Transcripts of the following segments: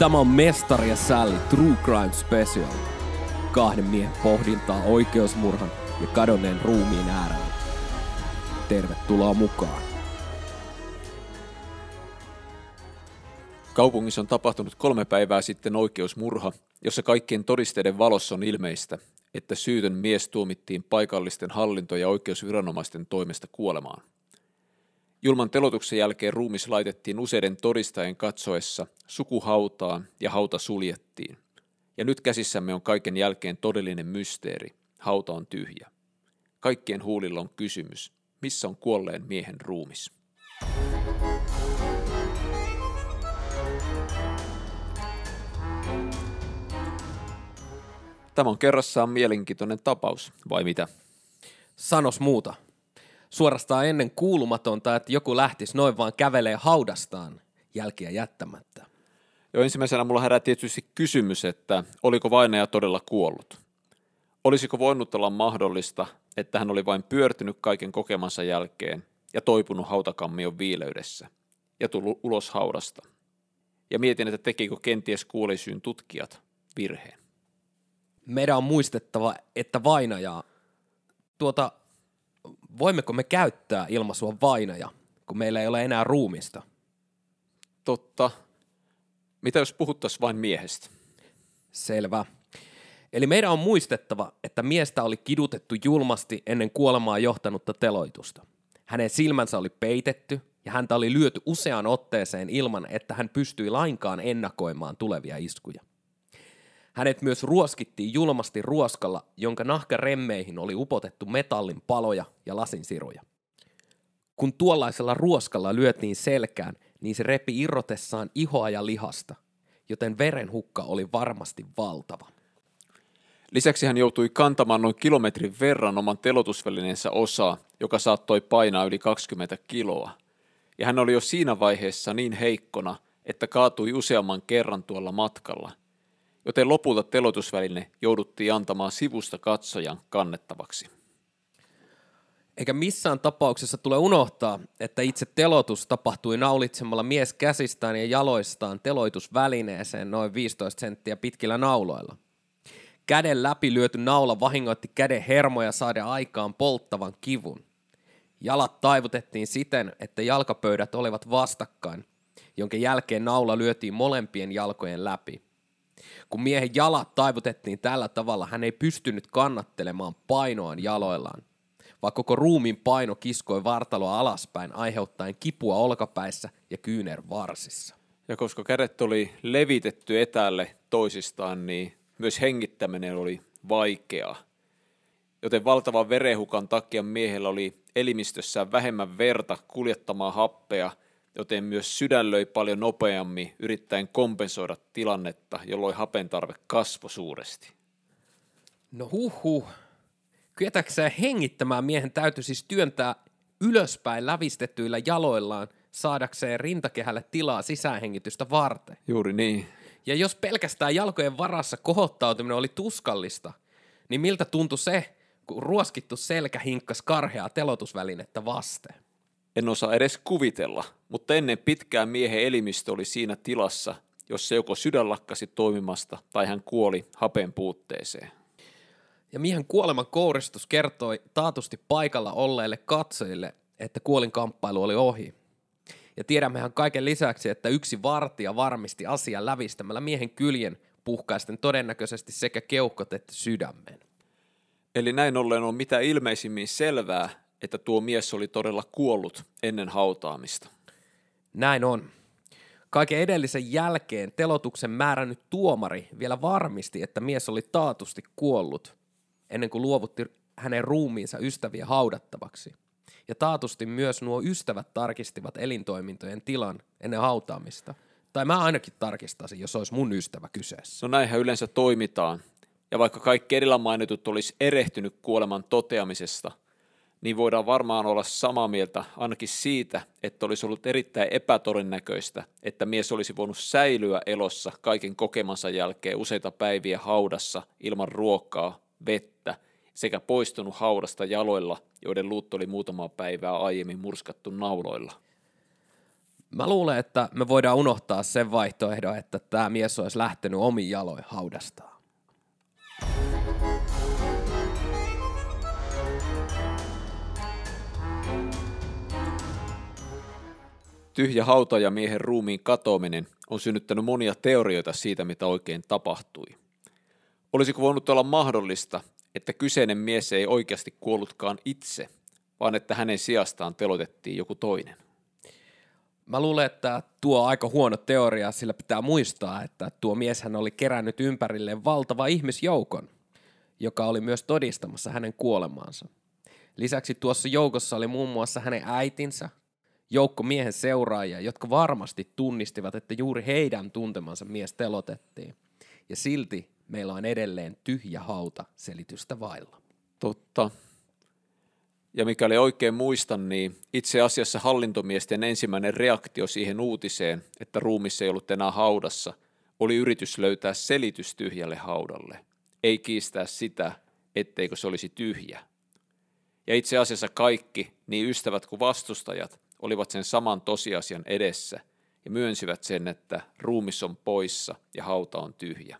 Tämä on Mestari ja Sally True Crime Special. Kahden miehen pohdintaa oikeusmurhan ja kadonneen ruumiin äärellä. Tervetuloa mukaan. Kaupungissa on tapahtunut kolme päivää sitten oikeusmurha, jossa kaikkien todisteiden valossa on ilmeistä, että syytön mies tuomittiin paikallisten hallinto- ja oikeusviranomaisten toimesta kuolemaan. Julman telotuksen jälkeen ruumis laitettiin useiden todistajien katsoessa sukuhautaan ja hauta suljettiin. Ja nyt käsissämme on kaiken jälkeen todellinen mysteeri. Hauta on tyhjä. Kaikkien huulilla on kysymys. Missä on kuolleen miehen ruumis? Tämä on kerrassaan mielenkiintoinen tapaus, vai mitä? Sanos muuta. Suorastaan ennen kuulumatonta, että joku lähtisi noin vaan kävelee haudastaan jälkiä jättämättä. Jo ensimmäisenä mulla herää tietysti kysymys, että oliko vainaja todella kuollut? Olisiko voinut olla mahdollista, että hän oli vain pyörtynyt kaiken kokemansa jälkeen ja toipunut hautakammion viileydessä ja tullut ulos haudasta? Ja mietin, että tekikö kenties kuolisyyn tutkijat virheen. Meidän on muistettava, että vainajaa, tuota, voimmeko me käyttää ilmaisua vainaja, kun meillä ei ole enää ruumista? Totta. Mitä jos puhuttaisiin vain miehestä? Selvä. Eli meidän on muistettava, että miestä oli kidutettu julmasti ennen kuolemaa johtanutta teloitusta. Hänen silmänsä oli peitetty ja häntä oli lyöty useaan otteeseen ilman, että hän pystyi lainkaan ennakoimaan tulevia iskuja. Hänet myös ruoskittiin julmasti ruoskalla, jonka nahkaremmeihin oli upotettu metallin paloja ja lasinsiruja. Kun tuollaisella ruoskalla lyötiin selkään, niin se repi irrotessaan ihoa ja lihasta, joten verenhukka oli varmasti valtava. Lisäksi hän joutui kantamaan noin kilometrin verran oman telotusvälineensä osaa, joka saattoi painaa yli 20 kiloa. Ja hän oli jo siinä vaiheessa niin heikkona, että kaatui useamman kerran tuolla matkalla, joten lopulta telotusväline jouduttiin antamaan sivusta katsojan kannettavaksi. Eikä missään tapauksessa tule unohtaa, että itse telotus tapahtui naulitsemalla mies käsistään ja jaloistaan teloitusvälineeseen noin 15 senttiä pitkillä nauloilla. Käden läpi lyöty naula vahingoitti käden hermoja saada aikaan polttavan kivun. Jalat taivutettiin siten, että jalkapöydät olivat vastakkain, jonka jälkeen naula lyötiin molempien jalkojen läpi – kun miehen jalat taivutettiin tällä tavalla, hän ei pystynyt kannattelemaan painoaan jaloillaan, vaan koko ruumin paino kiskoi vartaloa alaspäin aiheuttaen kipua olkapäissä ja varsissa. Ja koska kädet oli levitetty etäälle toisistaan, niin myös hengittäminen oli vaikeaa. Joten valtavan verehukan takia miehellä oli elimistössään vähemmän verta kuljettamaan happea – joten myös sydän löi paljon nopeammin yrittäen kompensoida tilannetta, jolloin hapen tarve kasvoi suuresti. No huh huh. Kyetäkseen hengittämään miehen täytyy siis työntää ylöspäin lävistettyillä jaloillaan saadakseen rintakehälle tilaa sisähengitystä varten. Juuri niin. Ja jos pelkästään jalkojen varassa kohottautuminen oli tuskallista, niin miltä tuntui se, kun ruoskittu selkä hinkkas karheaa telotusvälinettä vasten? En osaa edes kuvitella, mutta ennen pitkään miehen elimistö oli siinä tilassa, jossa joko sydän lakkasi toimimasta tai hän kuoli hapen puutteeseen. Ja miehen kuoleman kouristus kertoi taatusti paikalla olleille katsojille, että kuolinkamppailu oli ohi. Ja tiedämmehän kaiken lisäksi, että yksi vartija varmisti asian lävistämällä miehen kyljen puhkaisten todennäköisesti sekä keuhkot että sydämen. Eli näin ollen on mitä ilmeisimmin selvää, että tuo mies oli todella kuollut ennen hautaamista. Näin on. Kaiken edellisen jälkeen telotuksen määrännyt tuomari vielä varmisti, että mies oli taatusti kuollut, ennen kuin luovutti hänen ruumiinsa ystäviä haudattavaksi. Ja taatusti myös nuo ystävät tarkistivat elintoimintojen tilan ennen hautaamista. Tai mä ainakin tarkistaisin, jos olisi mun ystävä kyseessä. No näinhän yleensä toimitaan. Ja vaikka kaikki edellä mainitut olisi erehtynyt kuoleman toteamisesta – niin voidaan varmaan olla samaa mieltä ainakin siitä, että olisi ollut erittäin epätodennäköistä, että mies olisi voinut säilyä elossa kaiken kokemansa jälkeen useita päiviä haudassa ilman ruokaa, vettä sekä poistunut haudasta jaloilla, joiden luut oli muutamaa päivää aiemmin murskattu nauloilla. Mä luulen, että me voidaan unohtaa sen vaihtoehdon, että tämä mies olisi lähtenyt omin jaloin haudastaan. Tyhjä miehen ruumiin katoaminen on synnyttänyt monia teorioita siitä, mitä oikein tapahtui. Olisiko voinut olla mahdollista, että kyseinen mies ei oikeasti kuollutkaan itse, vaan että hänen sijastaan telotettiin joku toinen? Mä luulen, että tuo on aika huono teoria, sillä pitää muistaa, että tuo mieshän oli kerännyt ympärilleen valtava ihmisjoukon, joka oli myös todistamassa hänen kuolemaansa. Lisäksi tuossa joukossa oli muun muassa hänen äitinsä, joukko miehen seuraajia, jotka varmasti tunnistivat, että juuri heidän tuntemansa mies telotettiin. Ja silti meillä on edelleen tyhjä hauta selitystä vailla. Totta. Ja mikäli oikein muistan, niin itse asiassa hallintomiesten ensimmäinen reaktio siihen uutiseen, että ruumissa ei ollut enää haudassa, oli yritys löytää selitys tyhjälle haudalle. Ei kiistää sitä, etteikö se olisi tyhjä. Ja itse asiassa kaikki, niin ystävät kuin vastustajat, olivat sen saman tosiasian edessä ja myönsivät sen, että ruumis on poissa ja hauta on tyhjä.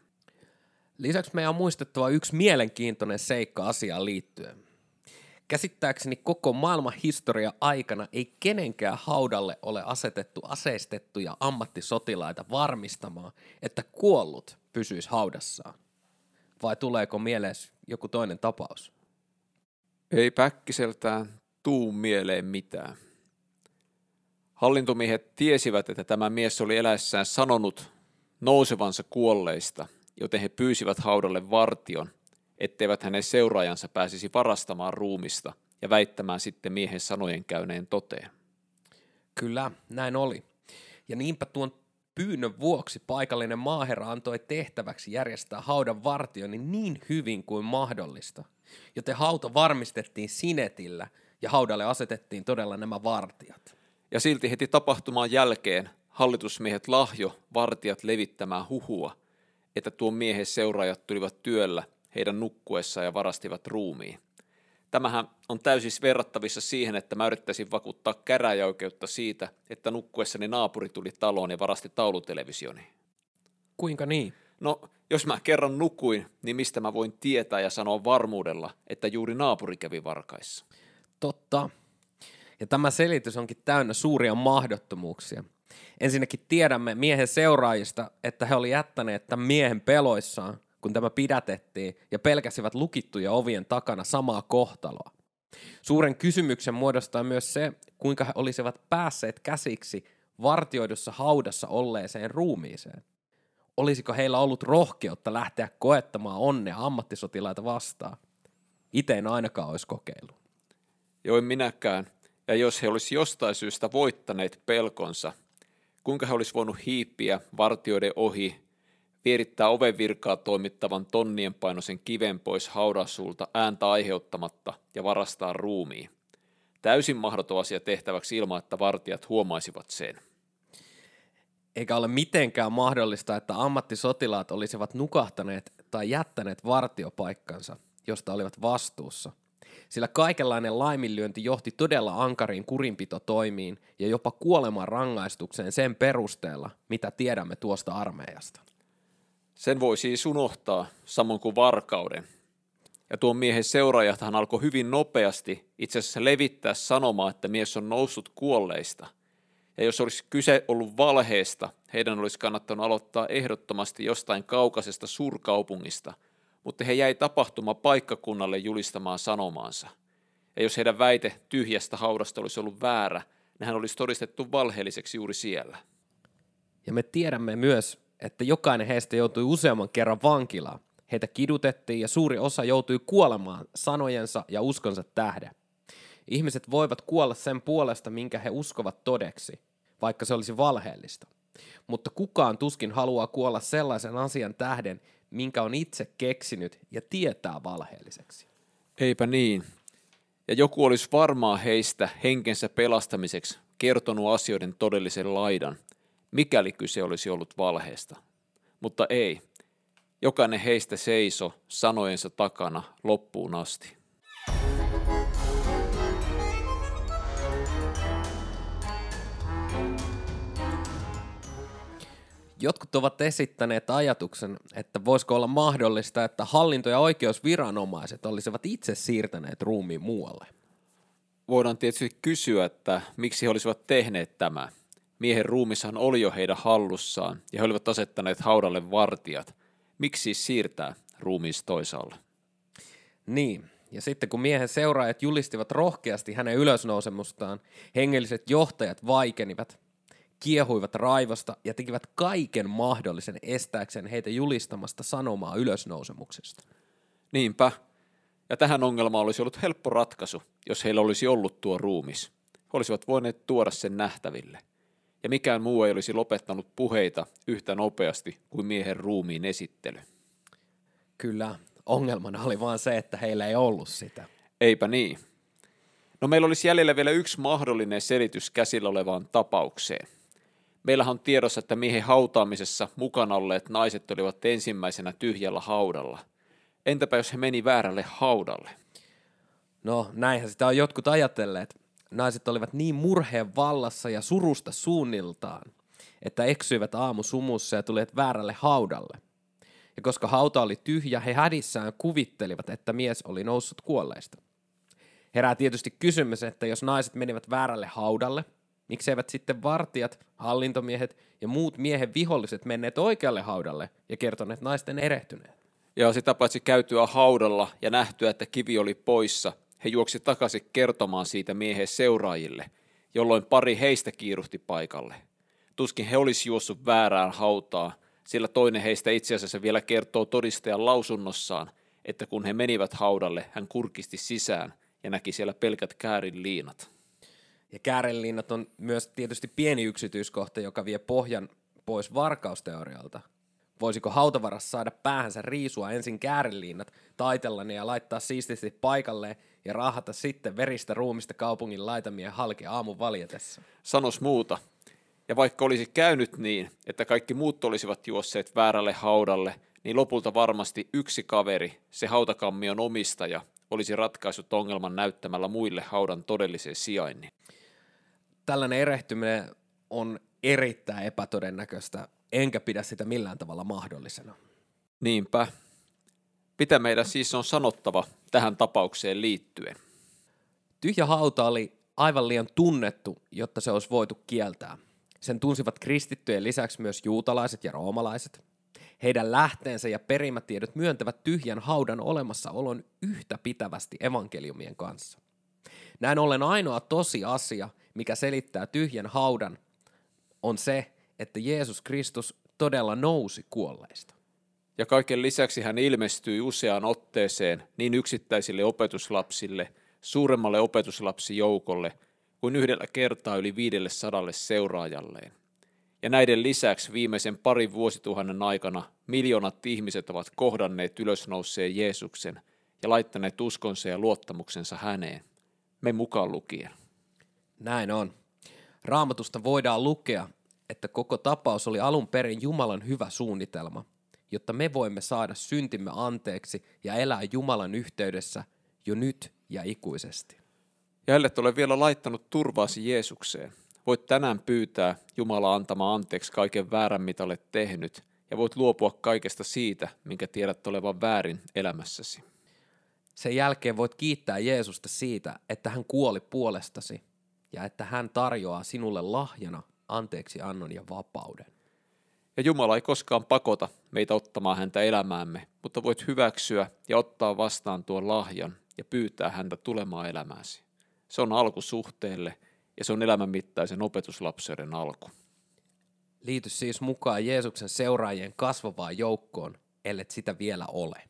Lisäksi meidän on muistettava yksi mielenkiintoinen seikka asiaan liittyen. Käsittääkseni koko maailman historia aikana ei kenenkään haudalle ole asetettu aseistettuja ammattisotilaita varmistamaan, että kuollut pysyisi haudassaan. Vai tuleeko mieleen joku toinen tapaus? Ei päkkiseltään tuu mieleen mitään. Hallintomiehet tiesivät, että tämä mies oli eläessään sanonut nousevansa kuolleista, joten he pyysivät haudalle vartion, etteivät hänen seuraajansa pääsisi varastamaan ruumista ja väittämään sitten miehen sanojen käyneen toteen. Kyllä, näin oli. Ja niinpä tuon pyynnön vuoksi paikallinen maaherra antoi tehtäväksi järjestää haudan vartioinnin niin hyvin kuin mahdollista, joten hauta varmistettiin sinetillä ja haudalle asetettiin todella nämä vartijat. Ja silti heti tapahtumaan jälkeen hallitusmiehet lahjo vartijat levittämään huhua, että tuon miehen seuraajat tulivat työllä heidän nukkuessaan ja varastivat ruumiin. Tämähän on täysin verrattavissa siihen, että mä yrittäisin vakuuttaa käräjäoikeutta siitä, että nukkuessani naapuri tuli taloon ja varasti taulutelevisioni. Kuinka niin? No, jos mä kerran nukuin, niin mistä mä voin tietää ja sanoa varmuudella, että juuri naapuri kävi varkaissa? Totta. Ja tämä selitys onkin täynnä suuria mahdottomuuksia. Ensinnäkin tiedämme miehen seuraajista, että he olivat jättäneet tämän miehen peloissaan, kun tämä pidätettiin, ja pelkäsivät lukittuja ovien takana samaa kohtaloa. Suuren kysymyksen muodostaa myös se, kuinka he olisivat päässeet käsiksi vartioidussa haudassa olleeseen ruumiiseen. Olisiko heillä ollut rohkeutta lähteä koettamaan onnea ammattisotilaita vastaan? Itse en ainakaan olisi kokeillut. Joo, minäkään. Ja jos he olisivat jostain syystä voittaneet pelkonsa, kuinka he olisivat voinut hiippiä vartioiden ohi, vierittää ovenvirkaa toimittavan tonnien painoisen kiven pois haudasulta ääntä aiheuttamatta ja varastaa ruumiin. Täysin mahdoton asia tehtäväksi ilman, että vartijat huomaisivat sen. Eikä ole mitenkään mahdollista, että ammattisotilaat olisivat nukahtaneet tai jättäneet vartiopaikkansa, josta olivat vastuussa – sillä kaikenlainen laiminlyönti johti todella ankariin kurinpitotoimiin ja jopa kuoleman rangaistukseen sen perusteella, mitä tiedämme tuosta armeijasta. Sen voi siis unohtaa, samoin kuin varkauden. Ja tuon miehen seuraajathan alkoi hyvin nopeasti itse asiassa levittää sanomaa, että mies on noussut kuolleista. Ja jos olisi kyse ollut valheesta, heidän olisi kannattanut aloittaa ehdottomasti jostain kaukaisesta suurkaupungista – mutta he jäi tapahtuma paikkakunnalle julistamaan sanomaansa. Ja jos heidän väite tyhjästä haudasta olisi ollut väärä, nehän olisi todistettu valheelliseksi juuri siellä. Ja me tiedämme myös, että jokainen heistä joutui useamman kerran vankilaan. Heitä kidutettiin ja suuri osa joutui kuolemaan sanojensa ja uskonsa tähden. Ihmiset voivat kuolla sen puolesta, minkä he uskovat todeksi, vaikka se olisi valheellista. Mutta kukaan tuskin haluaa kuolla sellaisen asian tähden, minkä on itse keksinyt ja tietää valheelliseksi. Eipä niin. Ja joku olisi varmaan heistä henkensä pelastamiseksi kertonut asioiden todellisen laidan, mikäli kyse olisi ollut valheesta. Mutta ei. Jokainen heistä seiso sanojensa takana loppuun asti. Jotkut ovat esittäneet ajatuksen, että voisiko olla mahdollista, että hallinto- ja oikeusviranomaiset olisivat itse siirtäneet ruumiin muualle. Voidaan tietysti kysyä, että miksi he olisivat tehneet tämä. Miehen ruumishan oli jo heidän hallussaan ja he olivat asettaneet haudalle vartijat. Miksi siis siirtää ruumiis toisaalle? Niin, ja sitten kun miehen seuraajat julistivat rohkeasti hänen ylösnousemustaan, hengelliset johtajat vaikenivat, kiehuivat raivosta ja tekivät kaiken mahdollisen estääkseen heitä julistamasta sanomaa ylösnousemuksesta. Niinpä. Ja tähän ongelmaan olisi ollut helppo ratkaisu, jos heillä olisi ollut tuo ruumis. He olisivat voineet tuoda sen nähtäville. Ja mikään muu ei olisi lopettanut puheita yhtä nopeasti kuin miehen ruumiin esittely. Kyllä, ongelmana oli vaan se, että heillä ei ollut sitä. Eipä niin. No meillä olisi jäljellä vielä yksi mahdollinen selitys käsillä olevaan tapaukseen. Meillähän on tiedossa, että miehen hautaamisessa mukana olleet naiset olivat ensimmäisenä tyhjällä haudalla. Entäpä jos he meni väärälle haudalle? No, näinhän sitä on jotkut ajatelleet. Naiset olivat niin murheen vallassa ja surusta suunniltaan, että eksyivät aamu sumussa ja tulivat väärälle haudalle. Ja koska hauta oli tyhjä, he hädissään kuvittelivat, että mies oli noussut kuolleista. Herää tietysti kysymys, että jos naiset menivät väärälle haudalle, mikseivät sitten vartijat, hallintomiehet ja muut miehen viholliset menneet oikealle haudalle ja kertoneet naisten erehtyneen? Ja sitä paitsi käytyä haudalla ja nähtyä, että kivi oli poissa, he juoksi takaisin kertomaan siitä miehen seuraajille, jolloin pari heistä kiiruhti paikalle. Tuskin he olisi juossut väärään hautaa, sillä toinen heistä itse asiassa vielä kertoo todistajan lausunnossaan, että kun he menivät haudalle, hän kurkisti sisään ja näki siellä pelkät käärin liinat. Ja käärenlinnat on myös tietysti pieni yksityiskohta, joka vie pohjan pois varkausteorialta. Voisiko hautavaras saada päähänsä riisua ensin käärenlinnat, taitella ne ja laittaa siististi paikalleen ja raahata sitten veristä ruumista kaupungin laitamien halki aamun valjetessa? Sanos muuta. Ja vaikka olisi käynyt niin, että kaikki muut olisivat juosseet väärälle haudalle, niin lopulta varmasti yksi kaveri, se hautakammion omistaja, olisi ratkaissut ongelman näyttämällä muille haudan todellisen sijainnin. Tällainen erehtyminen on erittäin epätodennäköistä, enkä pidä sitä millään tavalla mahdollisena. Niinpä. Mitä meidän siis on sanottava tähän tapaukseen liittyen? Tyhjä hauta oli aivan liian tunnettu, jotta se olisi voitu kieltää. Sen tunsivat kristittyjen lisäksi myös juutalaiset ja roomalaiset. Heidän lähteensä ja perimätiedot myöntävät tyhjän haudan olemassaolon yhtä pitävästi evankeliumien kanssa. Näin ollen ainoa tosi asia, mikä selittää tyhjän haudan, on se, että Jeesus Kristus todella nousi kuolleista. Ja kaiken lisäksi hän ilmestyi useaan otteeseen niin yksittäisille opetuslapsille, suuremmalle opetuslapsijoukolle kuin yhdellä kertaa yli viidelle sadalle seuraajalleen. Ja näiden lisäksi viimeisen parin vuosituhannen aikana miljoonat ihmiset ovat kohdanneet ylösnouseen Jeesuksen ja laittaneet uskonsa ja luottamuksensa häneen, me mukaan lukien. Näin on. Raamatusta voidaan lukea, että koko tapaus oli alun perin Jumalan hyvä suunnitelma, jotta me voimme saada syntimme anteeksi ja elää Jumalan yhteydessä jo nyt ja ikuisesti. Ja ellei ole vielä laittanut turvaasi Jeesukseen, voit tänään pyytää Jumala antamaan anteeksi kaiken väärän, mitä olet tehnyt, ja voit luopua kaikesta siitä, minkä tiedät olevan väärin elämässäsi. Sen jälkeen voit kiittää Jeesusta siitä, että hän kuoli puolestasi ja että hän tarjoaa sinulle lahjana anteeksi annon ja vapauden. Ja Jumala ei koskaan pakota meitä ottamaan häntä elämäämme, mutta voit hyväksyä ja ottaa vastaan tuon lahjan ja pyytää häntä tulemaan elämääsi. Se on alku suhteelle ja se on elämänmittaisen opetuslapseuden alku. Liity siis mukaan Jeesuksen seuraajien kasvavaan joukkoon, ellet sitä vielä ole.